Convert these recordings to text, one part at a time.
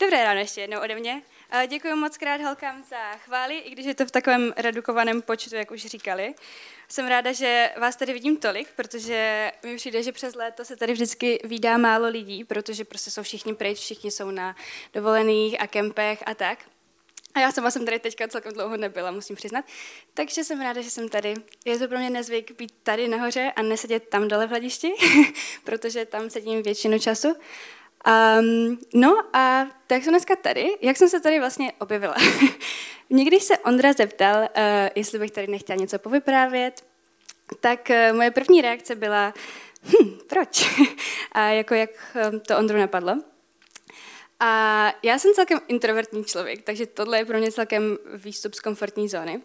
Dobré ráno ještě jednou ode mě. Děkuji moc krát holkám za chvály, i když je to v takovém redukovaném počtu, jak už říkali. Jsem ráda, že vás tady vidím tolik, protože mi přijde, že přes léto se tady vždycky vydá málo lidí, protože prostě jsou všichni pryč, všichni jsou na dovolených a kempech a tak. A já sama jsem tady teďka celkem dlouho nebyla, musím přiznat. Takže jsem ráda, že jsem tady. Je to pro mě nezvyk být tady nahoře a nesedět tam dole v hledišti, protože tam sedím většinu času. Um, no a tak jsem dneska tady. Jak jsem se tady vlastně objevila? Někdy se Ondra zeptal, uh, jestli bych tady nechtěla něco povyprávět, tak uh, moje první reakce byla, hm, proč? a jako jak um, to Ondru napadlo. A já jsem celkem introvertní člověk, takže tohle je pro mě celkem výstup z komfortní zóny.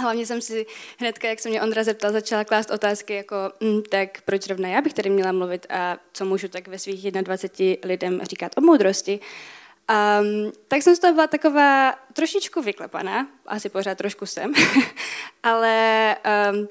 Hlavně jsem si hnedka, jak se mě Ondra zeptal, začala klást otázky jako, hm, tak proč zrovna já bych tady měla mluvit a co můžu tak ve svých 21 lidem říkat o moudrosti. Um, tak jsem z toho byla taková trošičku vyklepaná, asi pořád trošku jsem, ale um,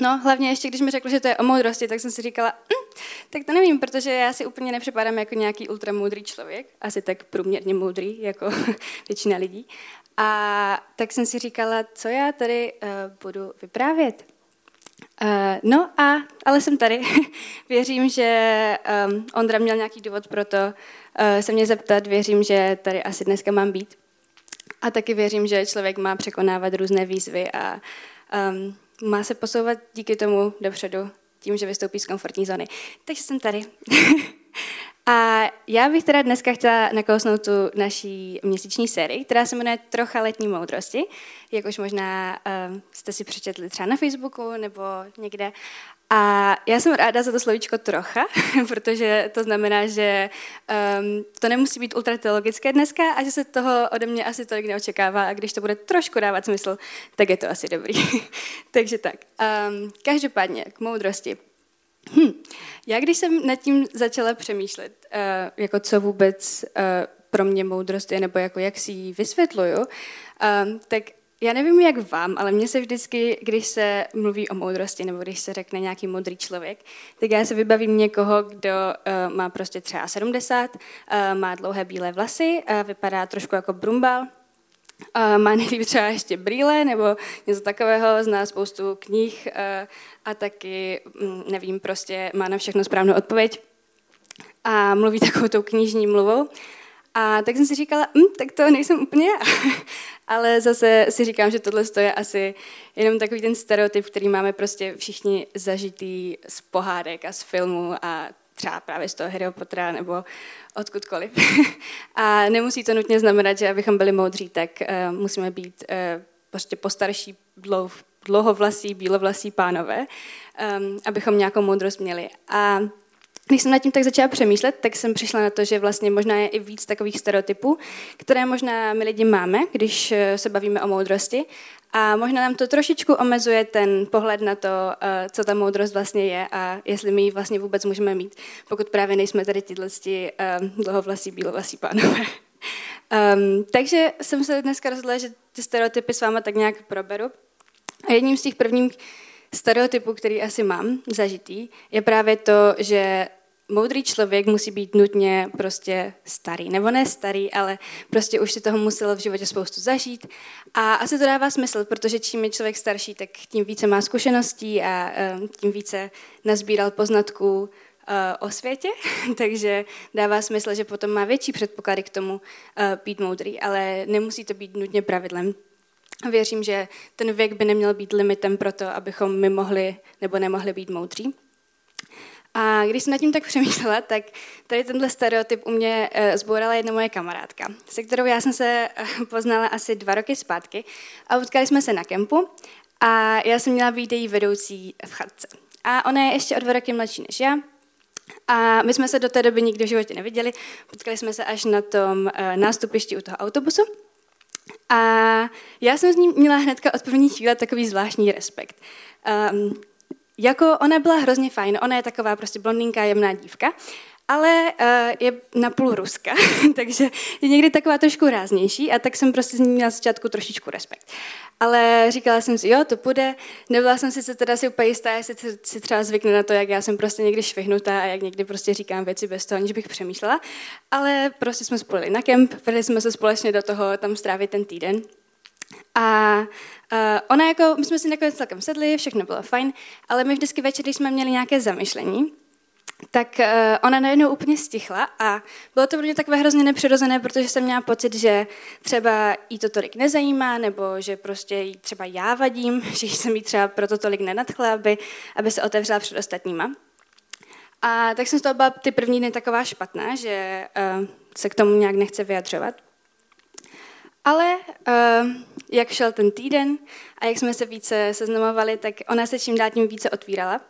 no hlavně ještě, když mi řekl, že to je o moudrosti, tak jsem si říkala, hm, tak to nevím, protože já si úplně nepřipadám jako nějaký ultramoudrý člověk, asi tak průměrně moudrý, jako většina lidí. A tak jsem si říkala, co já tady uh, budu vyprávět. Uh, no a, ale jsem tady. Věřím, že um, Ondra měl nějaký důvod pro to uh, se mě zeptat. Věřím, že tady asi dneska mám být. A taky věřím, že člověk má překonávat různé výzvy a um, má se posouvat díky tomu dopředu tím, že vystoupí z komfortní zóny. Takže jsem tady. A já bych teda dneska chtěla nakousnout tu naší měsíční sérii, která se jmenuje Trocha letní moudrosti, jak už možná uh, jste si přečetli třeba na Facebooku nebo někde. A já jsem ráda za to slovíčko trocha, protože to znamená, že um, to nemusí být ultrateologické dneska a že se toho ode mě asi tolik neočekává a když to bude trošku dávat smysl, tak je to asi dobrý. Takže tak, um, každopádně k moudrosti. Hm. Já když jsem nad tím začala přemýšlet, uh, jako co vůbec uh, pro mě moudrost je, nebo jako jak si ji vysvětluju, um, tak já nevím, jak vám, ale mně se vždycky, když se mluví o moudrosti, nebo když se řekne nějaký moudrý člověk, tak já se vybavím někoho, kdo uh, má prostě třeba 70, uh, má dlouhé bílé vlasy, uh, vypadá trošku jako brumbal, a má nejlíp třeba ještě brýle nebo něco takového, zná spoustu knih a, a taky, mm, nevím, prostě má na všechno správnou odpověď a mluví takovou tou knižní mluvou. A tak jsem si říkala, hm, tak to nejsem úplně já. Ale zase si říkám, že tohle je asi jenom takový ten stereotyp, který máme prostě všichni zažitý z pohádek a z filmů a třeba právě z toho Harry Pottera nebo odkudkoliv. a nemusí to nutně znamenat, že abychom byli moudří, tak uh, musíme být uh, prostě postarší, dlouho, dlouhovlasí, bílovlasí pánové, um, abychom nějakou moudrost měli. A když jsem nad tím tak začala přemýšlet, tak jsem přišla na to, že vlastně možná je i víc takových stereotypů, které možná my lidi máme, když eh, se bavíme o moudrosti. A možná nám to trošičku omezuje ten pohled na to, eh, co ta moudrost vlastně je a jestli my ji vlastně vůbec můžeme mít, pokud právě nejsme tady tyhle eh, dlouhovlasí, bílovlasí pánové. Um, takže jsem se dneska rozhodla, že ty stereotypy s váma tak nějak proberu. A jedním z těch prvních stereotypů, který asi mám zažitý, je právě to, že moudrý člověk musí být nutně prostě starý. Nebo ne starý, ale prostě už si toho musel v životě spoustu zažít. A asi to dává smysl, protože čím je člověk starší, tak tím více má zkušeností a um, tím více nazbíral poznatků uh, o světě, takže dává smysl, že potom má větší předpoklady k tomu uh, být moudrý, ale nemusí to být nutně pravidlem. Věřím, že ten věk by neměl být limitem pro to, abychom my mohli nebo nemohli být moudří. A když jsem nad tím tak přemýšlela, tak tady tenhle stereotyp u mě uh, zbourala jedna moje kamarádka, se kterou já jsem se uh, poznala asi dva roky zpátky a utkali jsme se na kempu a já jsem měla být její vedoucí v chatce. A ona je ještě o dva roky mladší než já, a my jsme se do té doby nikdy v životě neviděli, potkali jsme se až na tom uh, nástupišti u toho autobusu. A já jsem z ní měla hnedka od první chvíle takový zvláštní respekt. Um, jako ona byla hrozně fajn, ona je taková prostě blondýnka, jemná dívka. Ale uh, je napůl ruska, takže je někdy taková trošku ráznější a tak jsem prostě z ní měla začátku trošičku respekt. Ale říkala jsem si, jo, to půjde. Nebyla jsem si teda si úplně jistá, jestli si třeba zvykne na to, jak já jsem prostě někdy švihnutá a jak někdy prostě říkám věci bez toho, aniž bych přemýšlela. Ale prostě jsme spojili na kemp, vedli jsme se společně do toho tam strávit ten týden. A uh, ona jako, my jsme si nakonec celkem sedli, všechno bylo fajn, ale my vždycky večer, když jsme měli nějaké zamyšlení, tak uh, ona najednou úplně stichla a bylo to pro mě takové hrozně nepřirozené, protože jsem měla pocit, že třeba jí to tolik nezajímá, nebo že prostě jí třeba já vadím, že jsem jí třeba proto tolik nenadchla, aby, aby se otevřela před ostatníma. A tak jsem z toho byla ty první dny taková špatná, že uh, se k tomu nějak nechce vyjadřovat. Ale uh, jak šel ten týden a jak jsme se více seznamovali, tak ona se čím dál tím více otvírala.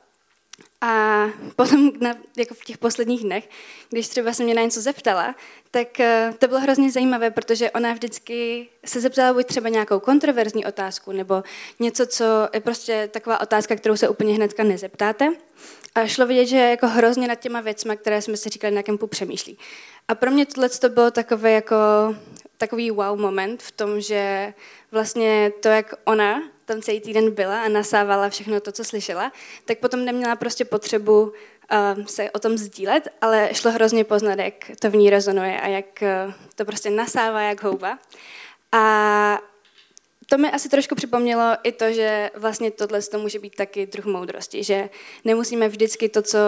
A potom na, jako v těch posledních dnech, když třeba se mě na něco zeptala, tak uh, to bylo hrozně zajímavé, protože ona vždycky se zeptala buď třeba nějakou kontroverzní otázku, nebo něco, co je prostě taková otázka, kterou se úplně hnedka nezeptáte. A šlo vidět, že jako hrozně nad těma věcmi, které jsme si říkali na kempu, přemýšlí. A pro mě tohle to bylo takové jako takový wow moment v tom, že vlastně to, jak ona tam celý týden byla a nasávala všechno to, co slyšela, tak potom neměla prostě potřebu uh, se o tom sdílet, ale šlo hrozně poznat, jak to v ní rezonuje a jak uh, to prostě nasává jak houba. A to mi asi trošku připomnělo i to, že vlastně tohle to může být taky druh moudrosti, že nemusíme vždycky to, co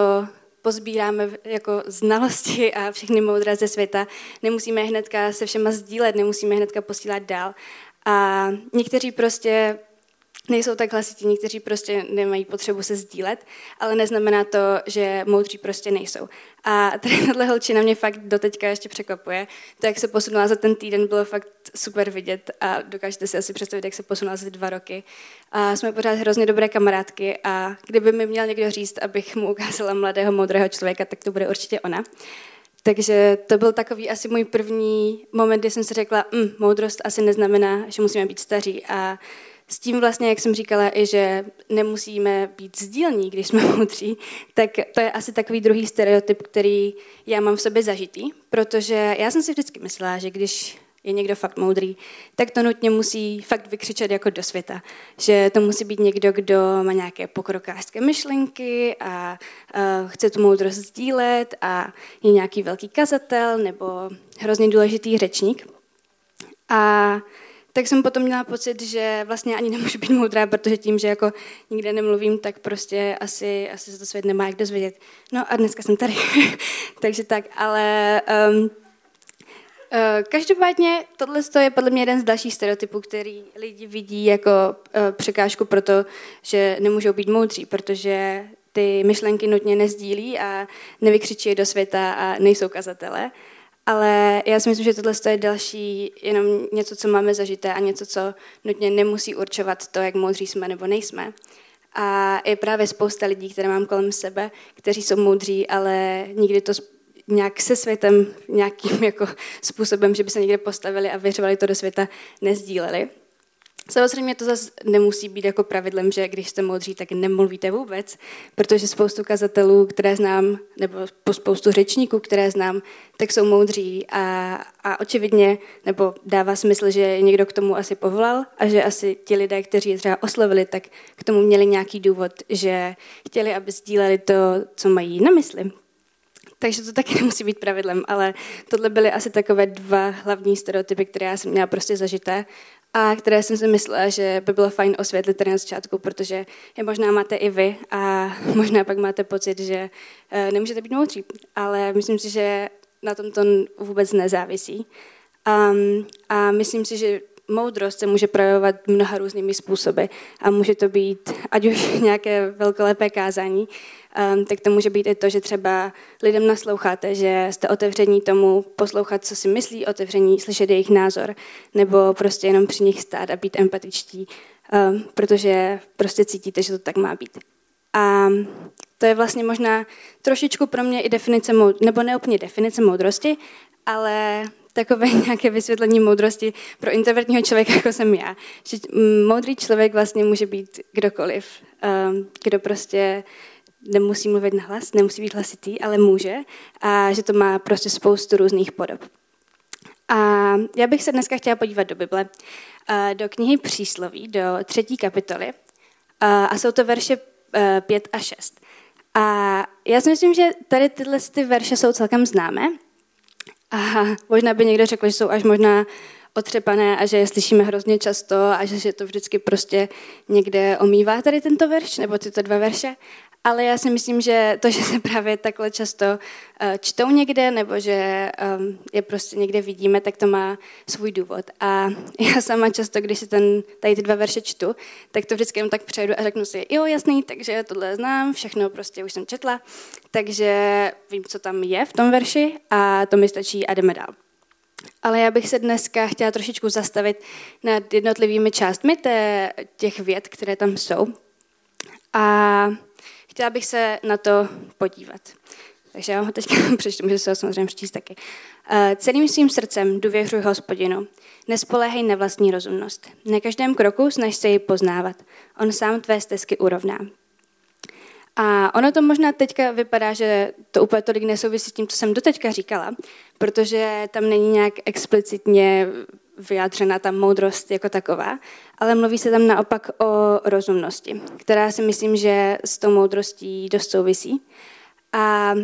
pozbíráme jako znalosti a všechny moudra ze světa, nemusíme hnedka se všema sdílet, nemusíme hnedka posílat dál. A někteří prostě nejsou tak hlasití, někteří prostě nemají potřebu se sdílet, ale neznamená to, že moudří prostě nejsou. A tady tahle holčina mě fakt doteďka ještě překvapuje. To, jak se posunula za ten týden, bylo fakt super vidět a dokážete si asi představit, jak se posunula za dva roky. A jsme pořád hrozně dobré kamarádky a kdyby mi měl někdo říct, abych mu ukázala mladého, moudrého člověka, tak to bude určitě ona. Takže to byl takový asi můj první moment, kdy jsem si řekla, mm, moudrost asi neznamená, že musíme být staří a s tím vlastně, jak jsem říkala, i že nemusíme být sdílní, když jsme moudří, tak to je asi takový druhý stereotyp, který já mám v sobě zažitý, protože já jsem si vždycky myslela, že když je někdo fakt moudrý, tak to nutně musí fakt vykřičet jako do světa. Že to musí být někdo, kdo má nějaké pokrokářské myšlenky a uh, chce tu moudrost sdílet a je nějaký velký kazatel nebo hrozně důležitý řečník. A tak jsem potom měla pocit, že vlastně ani nemůžu být moudrá, protože tím, že jako nikde nemluvím, tak prostě asi, asi se to svět nemá jak dozvědět. No a dneska jsem tady. Takže tak, ale um, každopádně tohle je podle mě jeden z dalších stereotypů, který lidi vidí jako uh, překážku pro to, že nemůžou být moudří, protože ty myšlenky nutně nezdílí a nevykřičí do světa a nejsou kazatele. Ale já si myslím, že tohle je další jenom něco, co máme zažité a něco, co nutně nemusí určovat to, jak moudří jsme nebo nejsme. A je právě spousta lidí, které mám kolem sebe, kteří jsou moudří, ale nikdy to nějak se světem, nějakým jako způsobem, že by se někde postavili a vyřvali to do světa, nezdíleli. Samozřejmě to zase nemusí být jako pravidlem, že když jste modří, tak nemluvíte vůbec, protože spoustu kazatelů, které znám, nebo spoustu řečníků, které znám, tak jsou moudří a, a očividně, nebo dává smysl, že někdo k tomu asi povolal a že asi ti lidé, kteří je třeba oslovili, tak k tomu měli nějaký důvod, že chtěli, aby sdíleli to, co mají na mysli. Takže to taky nemusí být pravidlem, ale tohle byly asi takové dva hlavní stereotypy, které já jsem měla prostě zažité a které jsem si myslela, že by bylo fajn osvětlit tady na začátku, protože je možná máte i vy a možná pak máte pocit, že uh, nemůžete být moudří, ale myslím si, že na tom to vůbec nezávisí. Um, a myslím si, že moudrost se může projevovat mnoha různými způsoby a může to být ať už nějaké velkolepé kázání, um, tak to může být i to, že třeba lidem nasloucháte, že jste otevření tomu poslouchat, co si myslí, otevření slyšet jejich názor, nebo prostě jenom při nich stát a být empatičtí, um, protože prostě cítíte, že to tak má být. A to je vlastně možná trošičku pro mě i definice, nebo ne úplně definice moudrosti, ale takové nějaké vysvětlení moudrosti pro introvertního člověka, jako jsem já. Že moudrý člověk vlastně může být kdokoliv, um, kdo prostě nemusí mluvit na hlas, nemusí být hlasitý, ale může a že to má prostě spoustu různých podob. A já bych se dneska chtěla podívat do Bible, do knihy Přísloví, do třetí kapitoly. A jsou to verše 5 a 6. A já si myslím, že tady tyhle ty verše jsou celkem známé. A možná by někdo řekl, že jsou až možná otřepané a že je slyšíme hrozně často a že to vždycky prostě někde omývá tady tento verš, nebo tyto dva verše. Ale já si myslím, že to, že se právě takhle často uh, čtou někde, nebo že um, je prostě někde vidíme, tak to má svůj důvod. A já sama často, když si ten, tady ty dva verše čtu, tak to vždycky jenom tak přejdu a řeknu si, jo, jasný, takže tohle znám, všechno prostě už jsem četla, takže vím, co tam je v tom verši a to mi stačí a jdeme dál. Ale já bych se dneska chtěla trošičku zastavit nad jednotlivými částmi těch věd, které tam jsou. A chtěla bych se na to podívat. Takže já ho teďka přečtu, můžu se ho samozřejmě přečíst taky. Uh, celým svým srdcem důvěřuj hospodinu. Nespolehej na vlastní rozumnost. Na každém kroku snaž se ji poznávat. On sám tvé stezky urovná. A ono to možná teďka vypadá, že to úplně tolik nesouvisí s tím, co jsem doteďka říkala, protože tam není nějak explicitně vyjádřena ta moudrost jako taková, ale mluví se tam naopak o rozumnosti, která si myslím, že s tou moudrostí dost souvisí. A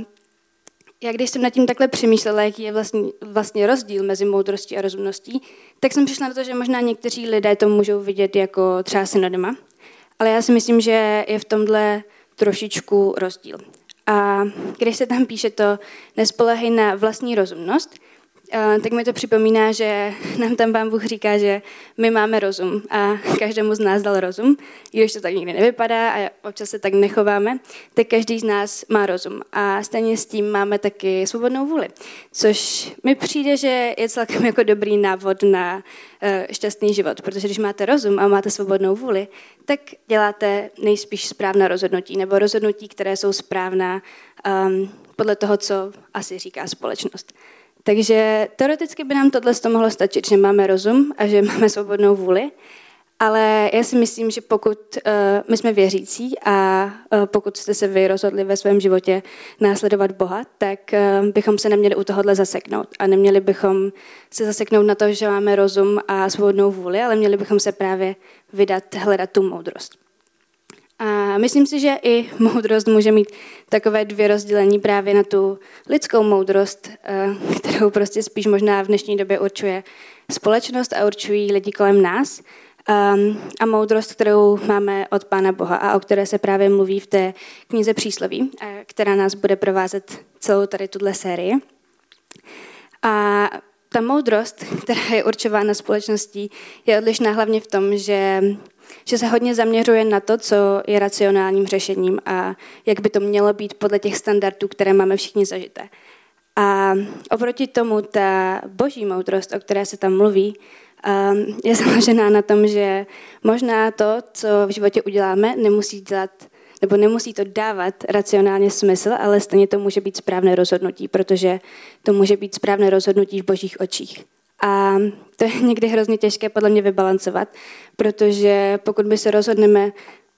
já když jsem nad tím takhle přemýšlela, jaký je vlastně, vlastně rozdíl mezi moudrostí a rozumností, tak jsem přišla na to, že možná někteří lidé to můžou vidět jako třeba synonyma, ale já si myslím, že je v tomhle trošičku rozdíl. A když se tam píše to nespolehej na vlastní rozumnost, tak mi to připomíná, že nám tam pán Bůh říká, že my máme rozum a každému z nás dal rozum, i když to tak nikdy nevypadá a občas se tak nechováme, tak každý z nás má rozum. A stejně s tím máme taky svobodnou vůli, což mi přijde, že je celkem jako dobrý návod na uh, šťastný život, protože když máte rozum a máte svobodnou vůli, tak děláte nejspíš správná rozhodnutí nebo rozhodnutí, které jsou správná um, podle toho, co asi říká společnost. Takže teoreticky by nám tohle mohlo stačit, že máme rozum a že máme svobodnou vůli, ale já si myslím, že pokud uh, my jsme věřící a uh, pokud jste se vy rozhodli ve svém životě následovat Boha, tak uh, bychom se neměli u tohohle zaseknout. A neměli bychom se zaseknout na to, že máme rozum a svobodnou vůli, ale měli bychom se právě vydat, hledat tu moudrost. A myslím si, že i moudrost může mít takové dvě rozdělení právě na tu lidskou moudrost, eh, kterou prostě spíš možná v dnešní době určuje společnost a určují lidi kolem nás. Ehm, a moudrost, kterou máme od Pána Boha a o které se právě mluví v té knize Přísloví, eh, která nás bude provázet celou tady tuhle sérii. A ta moudrost, která je určována společností, je odlišná hlavně v tom, že že se hodně zaměřuje na to, co je racionálním řešením a jak by to mělo být podle těch standardů, které máme všichni zažité. A oproti tomu ta boží moudrost, o které se tam mluví, um, je založená na tom, že možná to, co v životě uděláme, nemusí dělat nebo nemusí to dávat racionálně smysl, ale stejně to může být správné rozhodnutí, protože to může být správné rozhodnutí v božích očích. A to je někdy hrozně těžké podle mě vybalancovat, protože pokud my se rozhodneme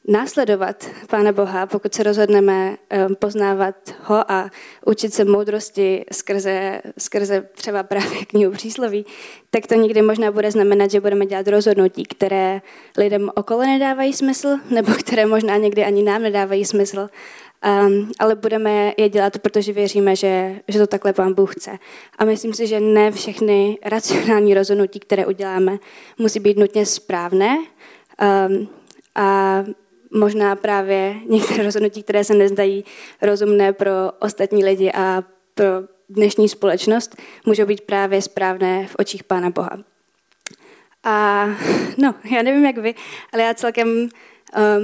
následovat Pána Boha, pokud se rozhodneme um, poznávat ho a učit se moudrosti skrze, skrze třeba právě knihu přísloví, tak to někdy možná bude znamenat, že budeme dělat rozhodnutí, které lidem okolo nedávají smysl, nebo které možná někdy ani nám nedávají smysl Um, ale budeme je dělat, protože věříme, že, že to takhle pán Bůh chce. A myslím si, že ne všechny racionální rozhodnutí, které uděláme, musí být nutně správné. Um, a možná právě některé rozhodnutí, které se nezdají rozumné pro ostatní lidi a pro dnešní společnost, můžou být právě správné v očích Pána Boha. A no, já nevím jak vy, ale já celkem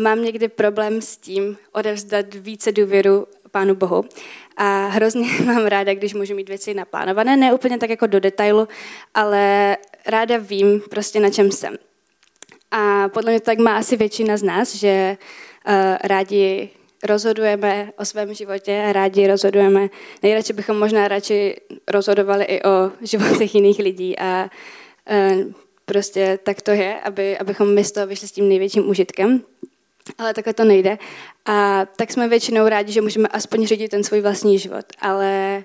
mám někdy problém s tím odevzdat více důvěru Pánu Bohu. A hrozně mám ráda, když můžu mít věci naplánované, ne úplně tak jako do detailu, ale ráda vím prostě na čem jsem. A podle mě tak má asi většina z nás, že uh, rádi rozhodujeme o svém životě a rádi rozhodujeme. Nejradši bychom možná radši rozhodovali i o životech jiných lidí a uh, prostě tak to je, aby, abychom my z toho vyšli s tím největším užitkem. ale takhle to nejde. A tak jsme většinou rádi, že můžeme aspoň řídit ten svůj vlastní život, ale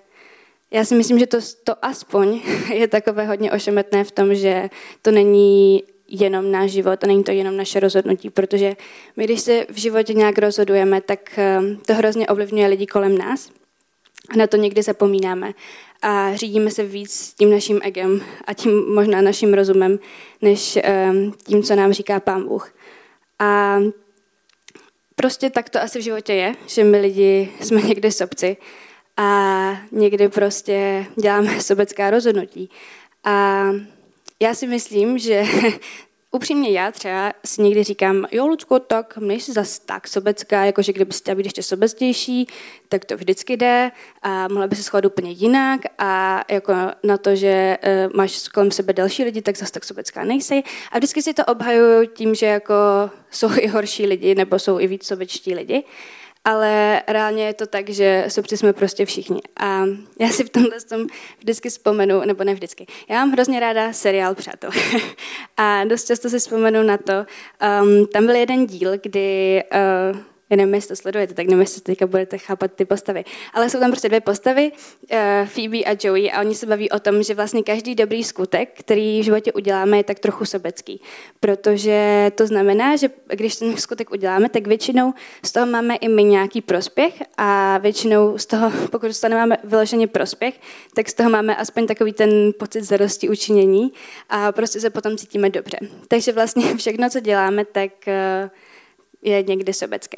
já si myslím, že to, to aspoň je takové hodně ošemetné v tom, že to není jenom náš život a není to jenom naše rozhodnutí, protože my, když se v životě nějak rozhodujeme, tak eh, to hrozně ovlivňuje lidi kolem nás a na to někdy zapomínáme a řídíme se víc tím naším egem a tím možná naším rozumem, než eh, tím, co nám říká Pán Bůh. A prostě tak to asi v životě je, že my lidi jsme někdy sobci a někdy prostě děláme sobecká rozhodnutí. A já si myslím, že upřímně já třeba si někdy říkám, jo, Lucko, tak nejsi zas tak sobecká, jakože kdybyste být ještě sobectější, tak to vždycky jde a mohla by se schovat úplně jinak a jako na to, že uh, máš kolem sebe další lidi, tak zase tak sobecká nejsi. A vždycky si to obhajuju tím, že jako jsou i horší lidi nebo jsou i víc sobečtí lidi ale reálně je to tak, že sobci jsme prostě všichni. A já si v tomhle tom vždycky vzpomenu, nebo ne vždycky, já mám hrozně ráda seriál Přátel. a dost často si vzpomenu na to, um, tam byl jeden díl, kdy uh, já nevím, jestli to sledujete, tak nevím, jestli teďka budete chápat ty postavy. Ale jsou tam prostě dvě postavy, uh, Phoebe a Joey, a oni se baví o tom, že vlastně každý dobrý skutek, který v životě uděláme, je tak trochu sobecký. Protože to znamená, že když ten skutek uděláme, tak většinou z toho máme i my nějaký prospěch a většinou z toho, pokud z toho nemáme vyloženě prospěch, tak z toho máme aspoň takový ten pocit zarosti učinění a prostě se potom cítíme dobře. Takže vlastně všechno, co děláme, tak uh, je někdy sobecké.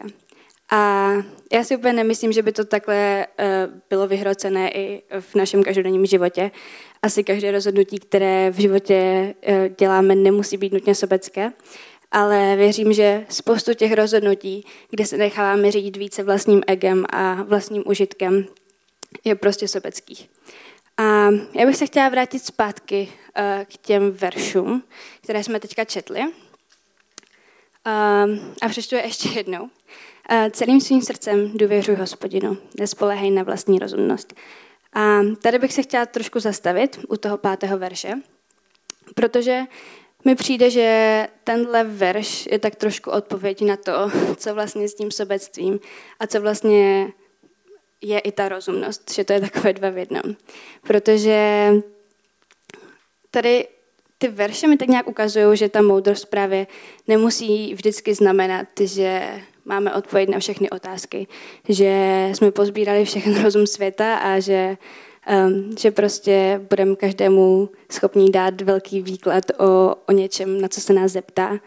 A já si úplně nemyslím, že by to takhle uh, bylo vyhrocené i v našem každodenním životě. Asi každé rozhodnutí, které v životě uh, děláme, nemusí být nutně sobecké, ale věřím, že spoustu těch rozhodnutí, kde se necháváme řídit více vlastním egem a vlastním užitkem, je prostě sobeckých. A já bych se chtěla vrátit zpátky uh, k těm veršům, které jsme teďka četli. Uh, a přečtu je ještě jednou. Uh, celým svým srdcem důvěřuji hospodinu, nespolehej na vlastní rozumnost. A tady bych se chtěla trošku zastavit u toho pátého verše, protože mi přijde, že tenhle verš je tak trošku odpověď na to, co vlastně s tím sobectvím a co vlastně je i ta rozumnost, že to je takové dva v jednom. Protože tady ty verše mi tak nějak ukazují, že ta moudrost právě nemusí vždycky znamenat, že máme odpověď na všechny otázky, že jsme pozbírali všechny rozum světa a že, um, že prostě budeme každému schopní dát velký výklad o, o něčem, na co se nás zeptá.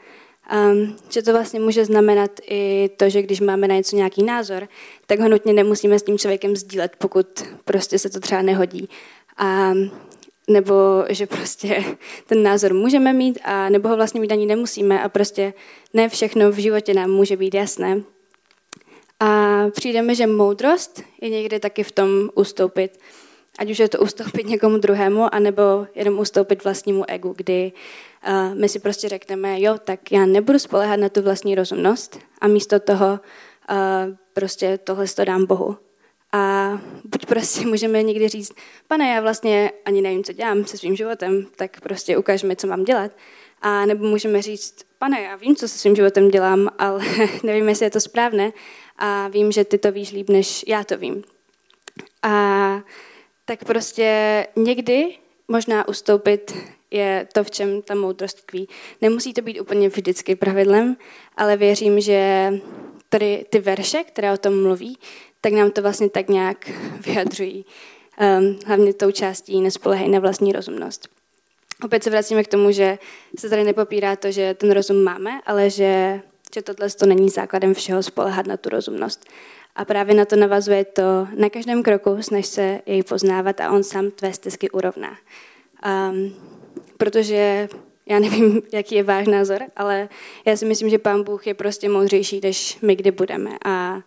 Um, že to vlastně může znamenat i to, že když máme na něco nějaký názor, tak ho nutně nemusíme s tím člověkem sdílet, pokud prostě se to třeba nehodí. A nebo že prostě ten názor můžeme mít a nebo ho vlastně mít ani nemusíme a prostě ne všechno v životě nám může být jasné. A přijdeme, že moudrost je někdy taky v tom ustoupit. Ať už je to ustoupit někomu druhému, anebo jenom ustoupit vlastnímu egu, kdy my si prostě řekneme, jo, tak já nebudu spolehat na tu vlastní rozumnost a místo toho prostě tohle to dám Bohu. A buď prostě můžeme někdy říct, pane, já vlastně ani nevím, co dělám se svým životem, tak prostě ukáž mi, co mám dělat. A nebo můžeme říct, pane, já vím, co se svým životem dělám, ale nevím, jestli je to správné a vím, že ty to víš líp, než já to vím. A tak prostě někdy možná ustoupit je to, v čem ta moudrost tkví. Nemusí to být úplně vždycky pravidlem, ale věřím, že tady ty verše, které o tom mluví, tak nám to vlastně tak nějak vyjadřují. Um, hlavně tou částí nespolehej na vlastní rozumnost. Opět se vracíme k tomu, že se tady nepopírá to, že ten rozum máme, ale že, že tohle to není základem všeho spolehat na tu rozumnost. A právě na to navazuje to, na každém kroku snaž se jej poznávat a on sám tvé stezky urovná. Um, protože já nevím, jaký je váš názor, ale já si myslím, že pán Bůh je prostě moudřejší, než my kdy budeme. A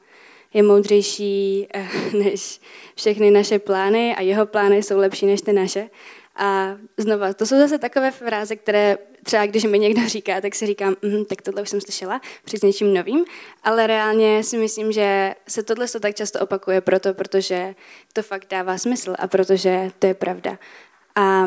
je moudřejší eh, než všechny naše plány a jeho plány jsou lepší než ty naše. A znova, to jsou zase takové fráze, které třeba když mi někdo říká, tak si říkám, mm, tak tohle už jsem slyšela, před něčím novým, ale reálně si myslím, že se tohle to tak často opakuje proto, protože to fakt dává smysl a protože to je pravda. A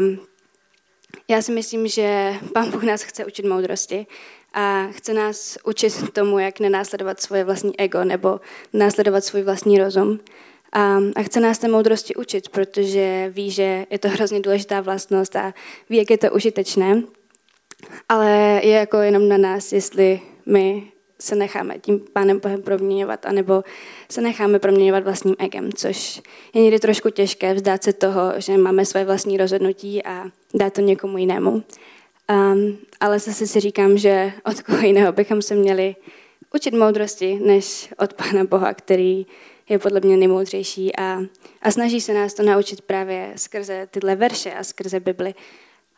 Já si myslím, že Pán Bůh nás chce učit moudrosti a chce nás učit tomu, jak nenásledovat svoje vlastní ego nebo následovat svůj vlastní rozum. A, a chce nás té moudrosti učit, protože ví, že je to hrozně důležitá vlastnost a ví, jak je to užitečné. Ale je jako jenom na nás, jestli my se necháme tím Pánem Bohem proměňovat, anebo se necháme proměňovat vlastním egem, což je někdy trošku těžké vzdát se toho, že máme své vlastní rozhodnutí a dát to někomu jinému. Um, ale zase si říkám, že od koho jiného bychom se měli učit moudrosti, než od Pána Boha, který je podle mě nejmoudřejší a, a snaží se nás to naučit právě skrze tyhle verše a skrze Bibli.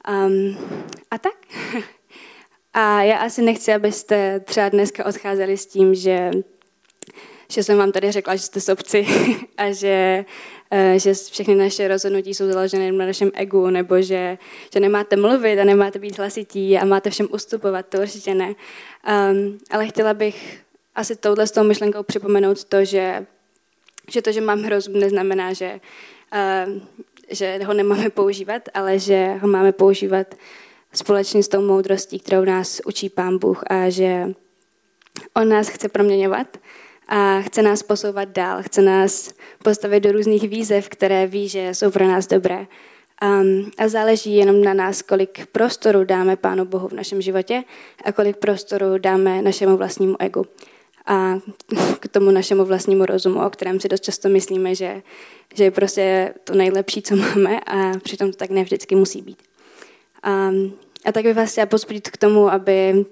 Um, a tak. A já asi nechci, abyste třeba dneska odcházeli s tím, že, že jsem vám tady řekla, že jste sobci a že, eh, že všechny naše rozhodnutí jsou založeny na našem egu, nebo že, že nemáte mluvit a nemáte být hlasití a máte všem ustupovat, to určitě ne. Um, ale chtěla bych asi touhle s tou myšlenkou připomenout to, že, že to, že mám rozum, neznamená, že, uh, že ho nemáme používat, ale že ho máme používat společně s tou moudrostí, kterou nás učí Pán Bůh a že On nás chce proměňovat a chce nás posouvat dál, chce nás postavit do různých výzev, které ví, že jsou pro nás dobré. Um, a záleží jenom na nás, kolik prostoru dáme Pánu Bohu v našem životě a kolik prostoru dáme našemu vlastnímu egu a k tomu našemu vlastnímu rozumu, o kterém si dost často myslíme, že, že je prostě to nejlepší, co máme a přitom to tak nevždycky musí být. A, a tak bych vás chtěla pozbudit k tomu, aby,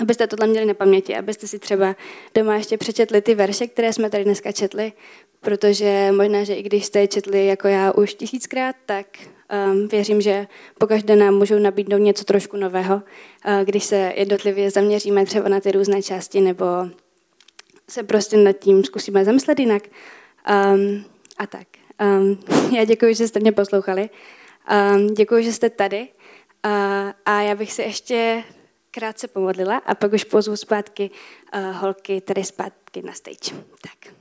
abyste tohle měli na paměti, abyste si třeba doma ještě přečetli ty verše, které jsme tady dneska četli, protože možná, že i když jste je četli jako já už tisíckrát, tak um, věřím, že pokaždé nám můžou nabídnout něco trošku nového, uh, když se jednotlivě zaměříme třeba na ty různé části nebo se prostě nad tím zkusíme zamyslet jinak. Um, a tak. Um, já děkuji, že jste mě poslouchali. Um, děkuji, že jste tady. A, a já bych se ještě krátce pomodlila a pak už pozvu zpátky uh, holky tady zpátky na stage. Tak.